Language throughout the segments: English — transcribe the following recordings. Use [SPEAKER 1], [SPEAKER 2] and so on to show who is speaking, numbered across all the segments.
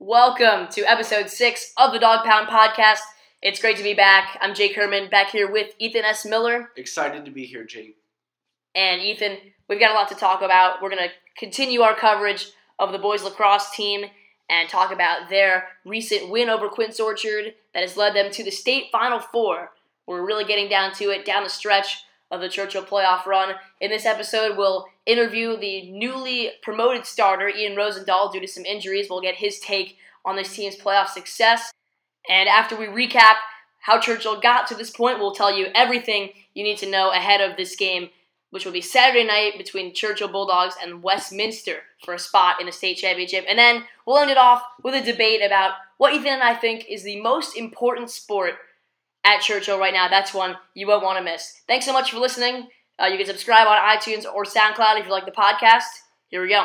[SPEAKER 1] Welcome to episode six of the Dog Pound Podcast. It's great to be back. I'm Jake Herman, back here with Ethan S. Miller.
[SPEAKER 2] Excited to be here, Jake.
[SPEAKER 1] And Ethan, we've got a lot to talk about. We're going to continue our coverage of the boys lacrosse team and talk about their recent win over Quince Orchard that has led them to the state Final Four. We're really getting down to it, down the stretch of the Churchill playoff run. In this episode, we'll interview the newly promoted starter, Ian Rosenthal, due to some injuries. We'll get his take on this team's playoff success. And after we recap how Churchill got to this point, we'll tell you everything you need to know ahead of this game, which will be Saturday night between Churchill Bulldogs and Westminster for a spot in the state championship. And then we'll end it off with a debate about what Ethan and I think is the most important sport at Churchill right now. That's one you won't want to miss. Thanks so much for listening. Uh, you can subscribe on iTunes or SoundCloud if you like the podcast. Here we go.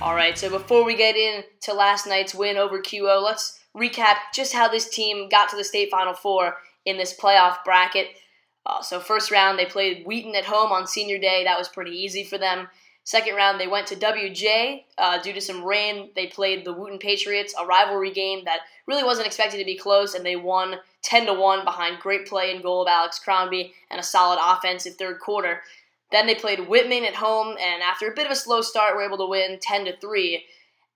[SPEAKER 1] All right, so before we get into last night's win over QO, let's recap just how this team got to the state final four in this playoff bracket. Uh, so first round they played Wheaton at home on senior day. That was pretty easy for them. Second round they went to WJ uh, due to some rain. They played the Wootton Patriots, a rivalry game that really wasn't expected to be close, and they won 10 to one behind great play and goal of Alex Crombie and a solid offensive third quarter. Then they played Whitman at home, and after a bit of a slow start, were able to win 10 to three.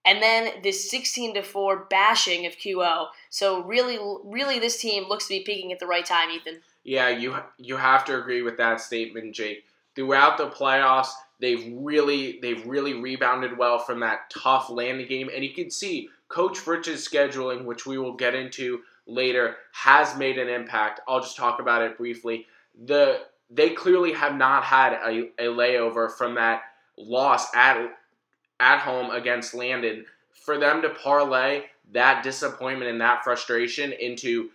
[SPEAKER 1] And then this 16 to four bashing of QO. So really, really, this team looks to be peaking at the right time, Ethan.
[SPEAKER 2] Yeah, you you have to agree with that statement, Jake. Throughout the playoffs, they've really they've really rebounded well from that tough Landon game, and you can see Coach Fritz's scheduling, which we will get into later, has made an impact. I'll just talk about it briefly. The they clearly have not had a, a layover from that loss at at home against Landon. For them to parlay that disappointment and that frustration into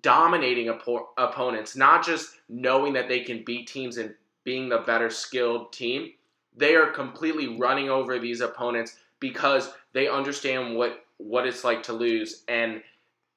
[SPEAKER 2] dominating opponents, not just knowing that they can beat teams and being the better skilled team. They are completely running over these opponents because they understand what what it's like to lose and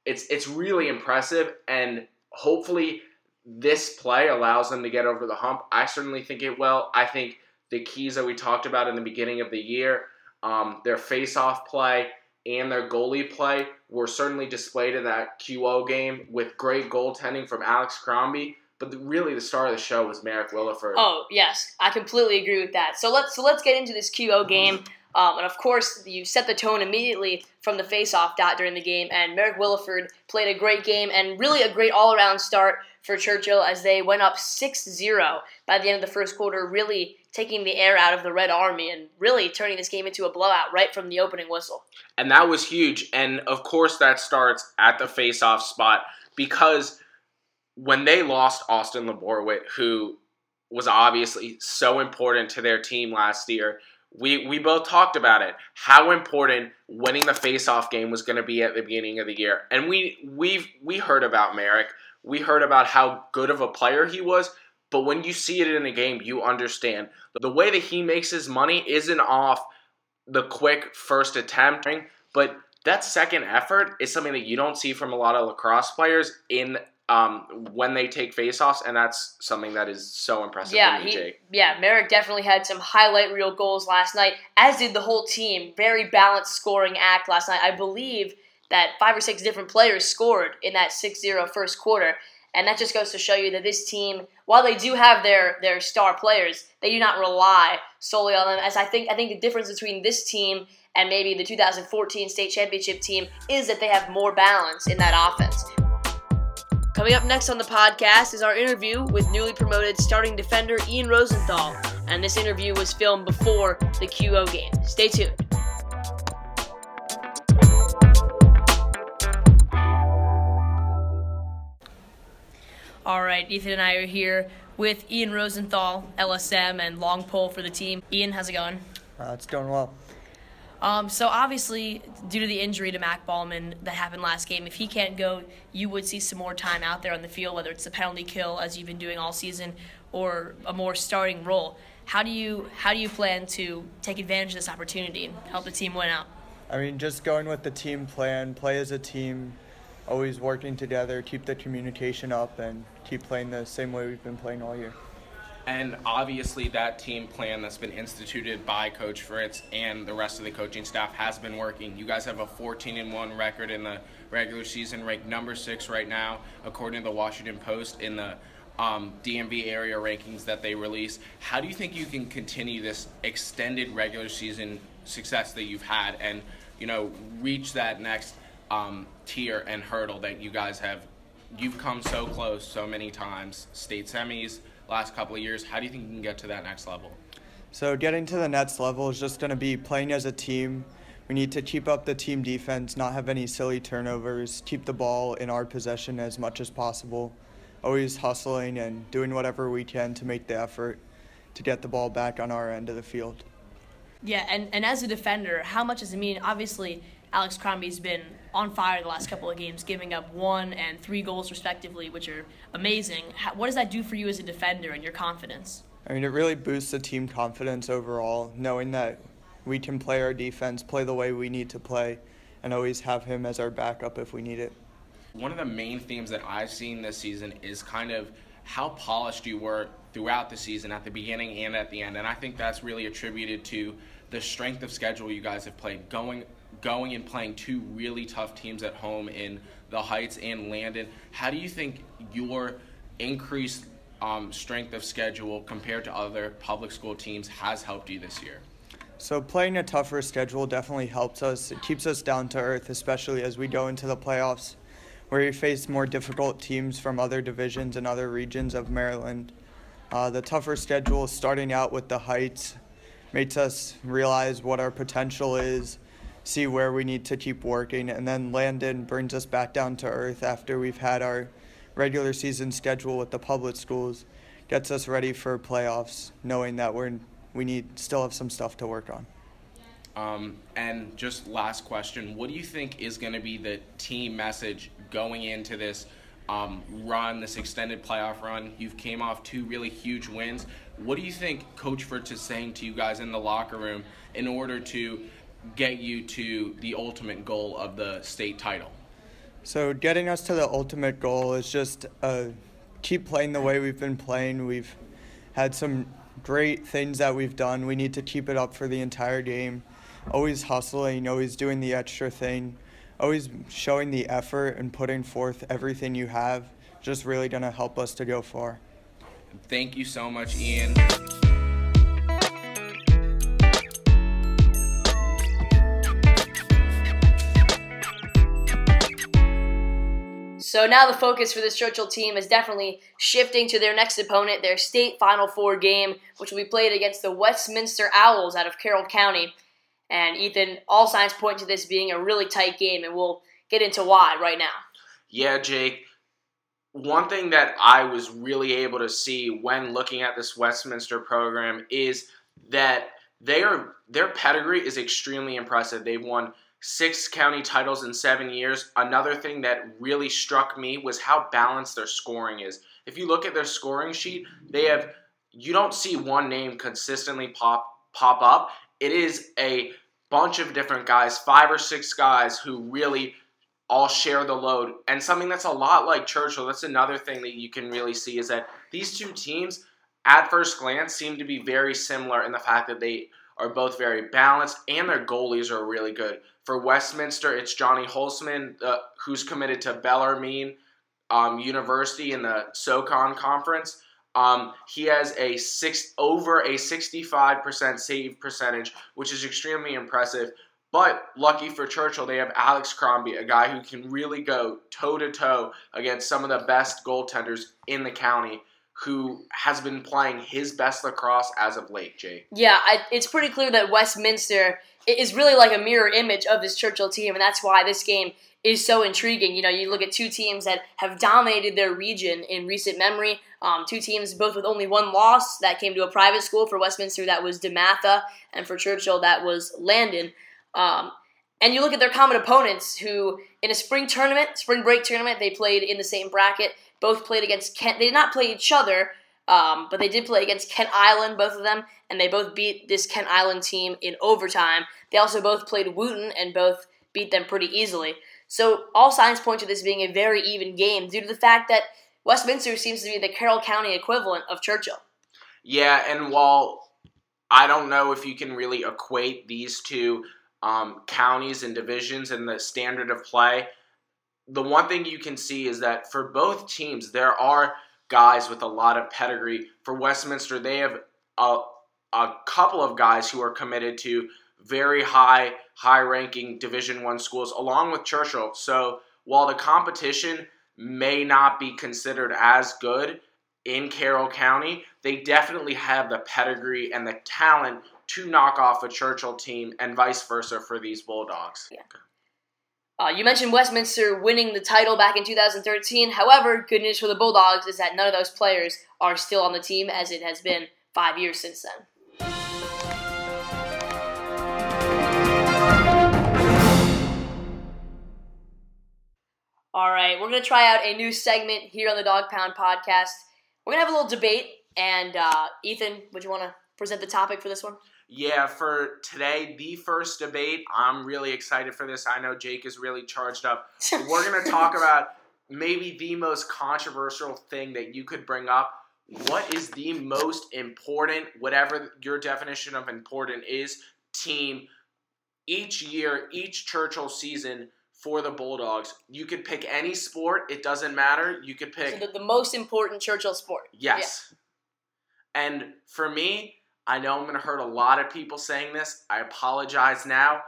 [SPEAKER 2] it's it's really impressive and hopefully this play allows them to get over the hump. I certainly think it will. I think the keys that we talked about in the beginning of the year, um, their face-off play, and their goalie play were certainly displayed in that QO game with great goaltending from Alex Crombie. But the, really, the star of the show was Merrick Williford.
[SPEAKER 1] Oh yes, I completely agree with that. So let's so let's get into this QO game. Mm-hmm. Um, and of course, you set the tone immediately from the face-off dot during the game. And Merrick Williford played a great game and really a great all-around start for Churchill as they went up 6-0 by the end of the first quarter, really taking the air out of the Red Army and really turning this game into a blowout right from the opening whistle.
[SPEAKER 2] And that was huge. And of course, that starts at the face-off spot because when they lost Austin Laborwit, who was obviously so important to their team last year, we, we both talked about it. How important winning the face-off game was going to be at the beginning of the year. And we we we heard about Merrick. We heard about how good of a player he was, but when you see it in a game, you understand. The way that he makes his money isn't off the quick first attempt, but that second effort is something that you don't see from a lot of lacrosse players in um, when they take faceoffs, and that's something that is so impressive.
[SPEAKER 1] Yeah,
[SPEAKER 2] me,
[SPEAKER 1] he, yeah. Merrick definitely had some highlight reel goals last night, as did the whole team. Very balanced scoring act last night. I believe that five or six different players scored in that 6-0 first quarter. And that just goes to show you that this team, while they do have their their star players, they do not rely solely on them. As I think I think the difference between this team and maybe the 2014 state championship team is that they have more balance in that offense. Coming up next on the podcast is our interview with newly promoted starting defender Ian Rosenthal, and this interview was filmed before the QO game. Stay tuned. All right, Ethan and I are here with Ian Rosenthal, LSM, and long pole for the team. Ian, how's it going?
[SPEAKER 3] Uh, it's going well.
[SPEAKER 1] Um, so obviously, due to the injury to Mac Ballman that happened last game, if he can't go, you would see some more time out there on the field, whether it's the penalty kill as you've been doing all season, or a more starting role. How do you how do you plan to take advantage of this opportunity and help the team win out?
[SPEAKER 3] I mean, just going with the team plan, play as a team, always working together, keep the communication up, and keep playing the same way we've been playing all year.
[SPEAKER 2] And obviously, that team plan that's been instituted by Coach Fritz and the rest of the coaching staff has been working. You guys have a 14 and 1 record in the regular season, ranked number six right now, according to the Washington Post in the um, DMV area rankings that they release. How do you think you can continue this extended regular season success that you've had, and you know, reach that next um, tier and hurdle that you guys have? You've come so close so many times, state semis last couple of years. How do you think you can get to that next level?
[SPEAKER 3] So getting to the next level is just going to be playing as a team. We need to keep up the team defense, not have any silly turnovers, keep the ball in our possession as much as possible, always hustling and doing whatever we can to make the effort to get the ball back on our end of the field.
[SPEAKER 1] Yeah, and, and as a defender, how much does it mean? Obviously, Alex Crombie's been on fire the last couple of games, giving up one and three goals respectively, which are amazing. How, what does that do for you as a defender and your confidence?
[SPEAKER 3] I mean, it really boosts the team confidence overall, knowing that we can play our defense, play the way we need to play, and always have him as our backup if we need it.
[SPEAKER 2] One of the main themes that I've seen this season is kind of how polished you were throughout the season at the beginning and at the end. And I think that's really attributed to the strength of schedule you guys have played, going going and playing two really tough teams at home in the Heights and Landon. How do you think your increased um, strength of schedule compared to other public school teams has helped you this year?
[SPEAKER 3] So playing a tougher schedule definitely helps us. It keeps us down to earth, especially as we go into the playoffs, where we face more difficult teams from other divisions and other regions of Maryland. Uh, the tougher schedule, starting out with the Heights, makes us realize what our potential is see where we need to keep working. And then Landon brings us back down to earth after we've had our regular season schedule with the public schools, gets us ready for playoffs, knowing that we're we need still have some stuff to work on.
[SPEAKER 2] Um, and just last question: What do you think is going to be the team message going into this um, run, this extended playoff run? You've came off two really huge wins. What do you think Coach Fritz is saying to you guys in the locker room in order to get you to the ultimate goal of the state title?
[SPEAKER 3] So, getting us to the ultimate goal is just uh, keep playing the way we've been playing. We've had some great things that we've done. We need to keep it up for the entire game. Always hustling, always doing the extra thing, always showing the effort and putting forth everything you have. Just really going to help us to go far.
[SPEAKER 2] Thank you so much, Ian.
[SPEAKER 1] So now the focus for this Churchill team is definitely shifting to their next opponent, their state Final Four game, which will be played against the Westminster Owls out of Carroll County. And Ethan, all signs point to this being a really tight game, and we'll get into why right now.
[SPEAKER 2] Yeah, Jake. One thing that I was really able to see when looking at this Westminster program is that they are their pedigree is extremely impressive. They've won six county titles in seven years. Another thing that really struck me was how balanced their scoring is. If you look at their scoring sheet, they have you don't see one name consistently pop pop up. It is a bunch of different guys, five or six guys who really all share the load. And something that's a lot like Churchill, that's another thing that you can really see is that these two teams at first glance seem to be very similar in the fact that they are both very balanced and their goalies are really good. For Westminster, it's Johnny Holzman, uh, who's committed to Bellarmine um, University in the SoCon Conference. Um, he has a six over a 65% save percentage, which is extremely impressive. But lucky for Churchill, they have Alex Crombie, a guy who can really go toe to toe against some of the best goaltenders in the county who has been playing his best lacrosse as of late, Jay.
[SPEAKER 1] Yeah, I, it's pretty clear that Westminster is really like a mirror image of this Churchill team, and that's why this game is so intriguing. You know, you look at two teams that have dominated their region in recent memory. Um, two teams, both with only one loss, that came to a private school. For Westminster, that was DeMatha, and for Churchill, that was Landon. Um, and you look at their common opponents, who in a spring tournament, spring break tournament, they played in the same bracket both played against Kent. They did not play each other, um, but they did play against Kent Island, both of them, and they both beat this Kent Island team in overtime. They also both played Wootton and both beat them pretty easily. So all signs point to this being a very even game due to the fact that Westminster seems to be the Carroll County equivalent of Churchill.
[SPEAKER 2] Yeah, and while I don't know if you can really equate these two um, counties and divisions and the standard of play, the one thing you can see is that for both teams, there are guys with a lot of pedigree. For Westminster, they have a, a couple of guys who are committed to very high, high-ranking Division One schools, along with Churchill. So while the competition may not be considered as good in Carroll County, they definitely have the pedigree and the talent to knock off a Churchill team, and vice versa for these Bulldogs.
[SPEAKER 1] Yeah. Uh, you mentioned Westminster winning the title back in 2013. However, good news for the Bulldogs is that none of those players are still on the team, as it has been five years since then. All right, we're going to try out a new segment here on the Dog Pound podcast. We're going to have a little debate, and uh, Ethan, would you want to present the topic for this one?
[SPEAKER 2] Yeah, for today, the first debate, I'm really excited for this. I know Jake is really charged up. We're going to talk about maybe the most controversial thing that you could bring up. What is the most important, whatever your definition of important is, team each year, each Churchill season for the Bulldogs? You could pick any sport, it doesn't matter. You could pick.
[SPEAKER 1] So the, the most important Churchill sport.
[SPEAKER 2] Yes. Yeah. And for me, I know I'm going to hurt a lot of people saying this. I apologize now.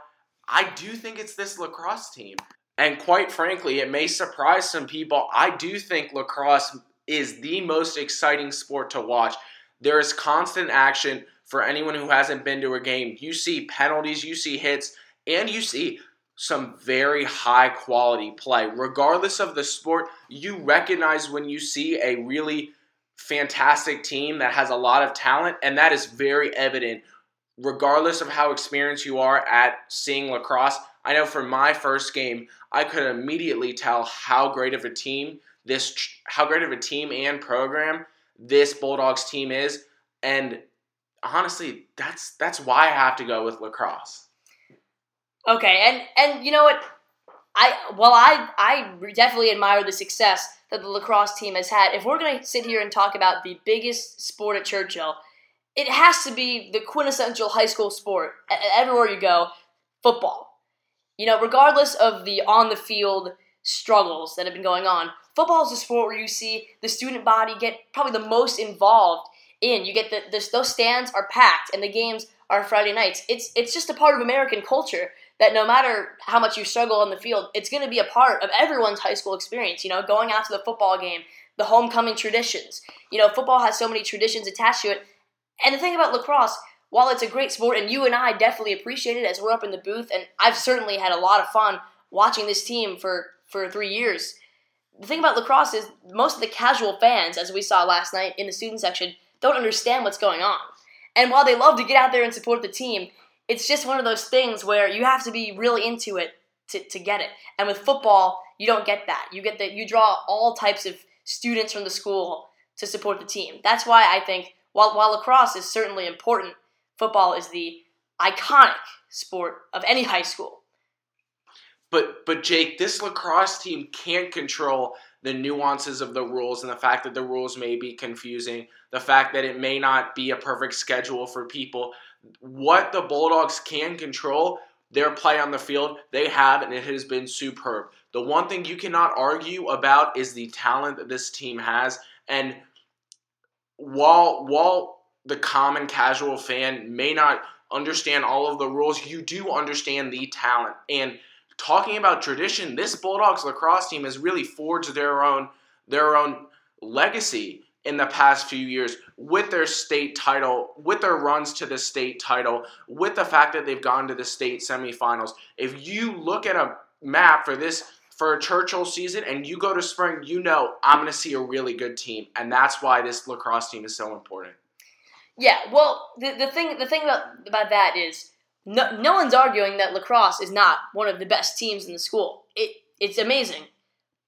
[SPEAKER 2] I do think it's this lacrosse team. And quite frankly, it may surprise some people. I do think lacrosse is the most exciting sport to watch. There is constant action for anyone who hasn't been to a game. You see penalties, you see hits, and you see some very high quality play. Regardless of the sport, you recognize when you see a really fantastic team that has a lot of talent, and that is very evident regardless of how experienced you are at seeing lacrosse. I know for my first game, I could immediately tell how great of a team this how great of a team and program this Bulldogs team is and honestly, that's that's why I have to go with lacrosse.
[SPEAKER 1] Okay, and and you know what? I well, I I definitely admire the success that the lacrosse team has had. If we're going to sit here and talk about the biggest sport at Churchill, it has to be the quintessential high school sport. Everywhere you go, football. You know, regardless of the on the field struggles that have been going on, football is a sport where you see the student body get probably the most involved in. You get the, the those stands are packed and the games are Friday nights. It's it's just a part of American culture that no matter how much you struggle on the field, it's going to be a part of everyone's high school experience. You know, going out to the football game, the homecoming traditions. You know, football has so many traditions attached to it. And the thing about lacrosse, while it's a great sport, and you and I definitely appreciate it as we're up in the booth, and I've certainly had a lot of fun watching this team for for three years. The thing about lacrosse is most of the casual fans, as we saw last night in the student section, don't understand what's going on. And while they love to get out there and support the team, it's just one of those things where you have to be really into it to, to get it. And with football, you don't get that. You get that you draw all types of students from the school to support the team. That's why I think while while lacrosse is certainly important, football is the iconic sport of any high school.
[SPEAKER 2] But but Jake, this lacrosse team can't control the nuances of the rules and the fact that the rules may be confusing, the fact that it may not be a perfect schedule for people what the Bulldogs can control, their play on the field, they have, and it has been superb. The one thing you cannot argue about is the talent that this team has. And while while the common casual fan may not understand all of the rules, you do understand the talent. And talking about tradition, this Bulldogs lacrosse team has really forged their own their own legacy in the past few years with their state title, with their runs to the state title, with the fact that they've gone to the state semifinals. If you look at a map for this for a Churchill season and you go to spring, you know I'm going to see a really good team, and that's why this lacrosse team is so important.
[SPEAKER 1] Yeah, well, the, the thing the thing about about that is no, no one's arguing that lacrosse is not one of the best teams in the school. It it's amazing,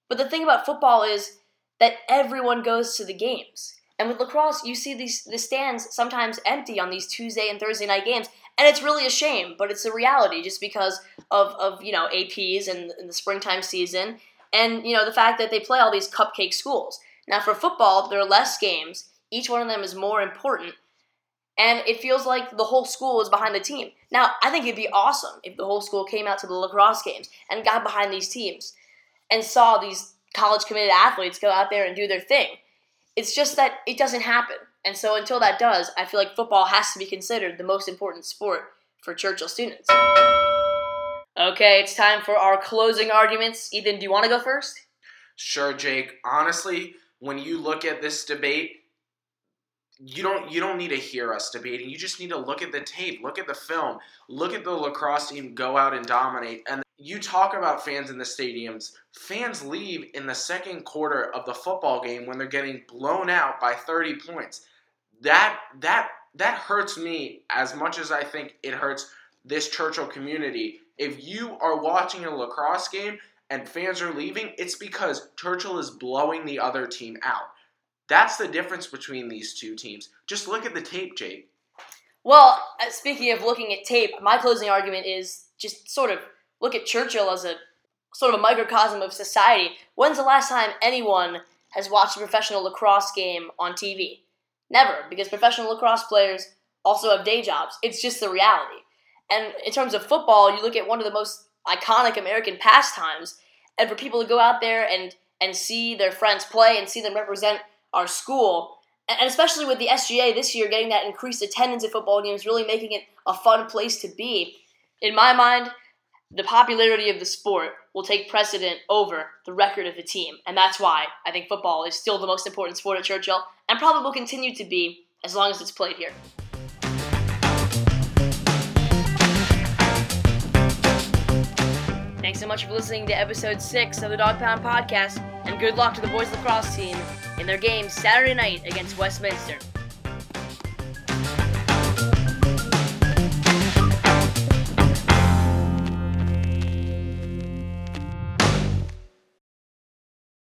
[SPEAKER 1] but the thing about football is that everyone goes to the games. And with lacrosse, you see these the stands sometimes empty on these Tuesday and Thursday night games, And it's really a shame, but it's a reality just because of, of you know, APs and, and the springtime season and, you know, the fact that they play all these cupcake schools. Now, for football, there are less games. Each one of them is more important. And it feels like the whole school is behind the team. Now, I think it'd be awesome if the whole school came out to the lacrosse games and got behind these teams and saw these college committed athletes go out there and do their thing. It's just that it doesn't happen. And so until that does, I feel like football has to be considered the most important sport for Churchill students. Okay, it's time for our closing arguments. Ethan, do you want to go first?
[SPEAKER 2] Sure, Jake. Honestly, when you look at this debate, you don't you don't need to hear us debating. You just need to look at the tape, look at the film, look at the lacrosse team go out and dominate. And you talk about fans in the stadiums. Fans leave in the second quarter of the football game when they're getting blown out by 30 points. That that that hurts me as much as I think it hurts this Churchill community. If you are watching a lacrosse game and fans are leaving, it's because Churchill is blowing the other team out. That's the difference between these two teams. Just look at the tape, Jake.
[SPEAKER 1] Well, uh, speaking of looking at tape, my closing argument is just sort of look at Churchill as a sort of a microcosm of society. When's the last time anyone has watched a professional lacrosse game on TV? Never, because professional lacrosse players also have day jobs. It's just the reality. And in terms of football, you look at one of the most iconic American pastimes, and for people to go out there and and see their friends play and see them represent our school, and especially with the SGA this year getting that increased attendance at football games, really making it a fun place to be. In my mind, the popularity of the sport will take precedent over the record of the team, and that's why I think football is still the most important sport at Churchill, and probably will continue to be as long as it's played here. Thanks so much for listening to episode 6 of the Dog Pound Podcast, and good luck to the boys lacrosse team in their game Saturday night against Westminster.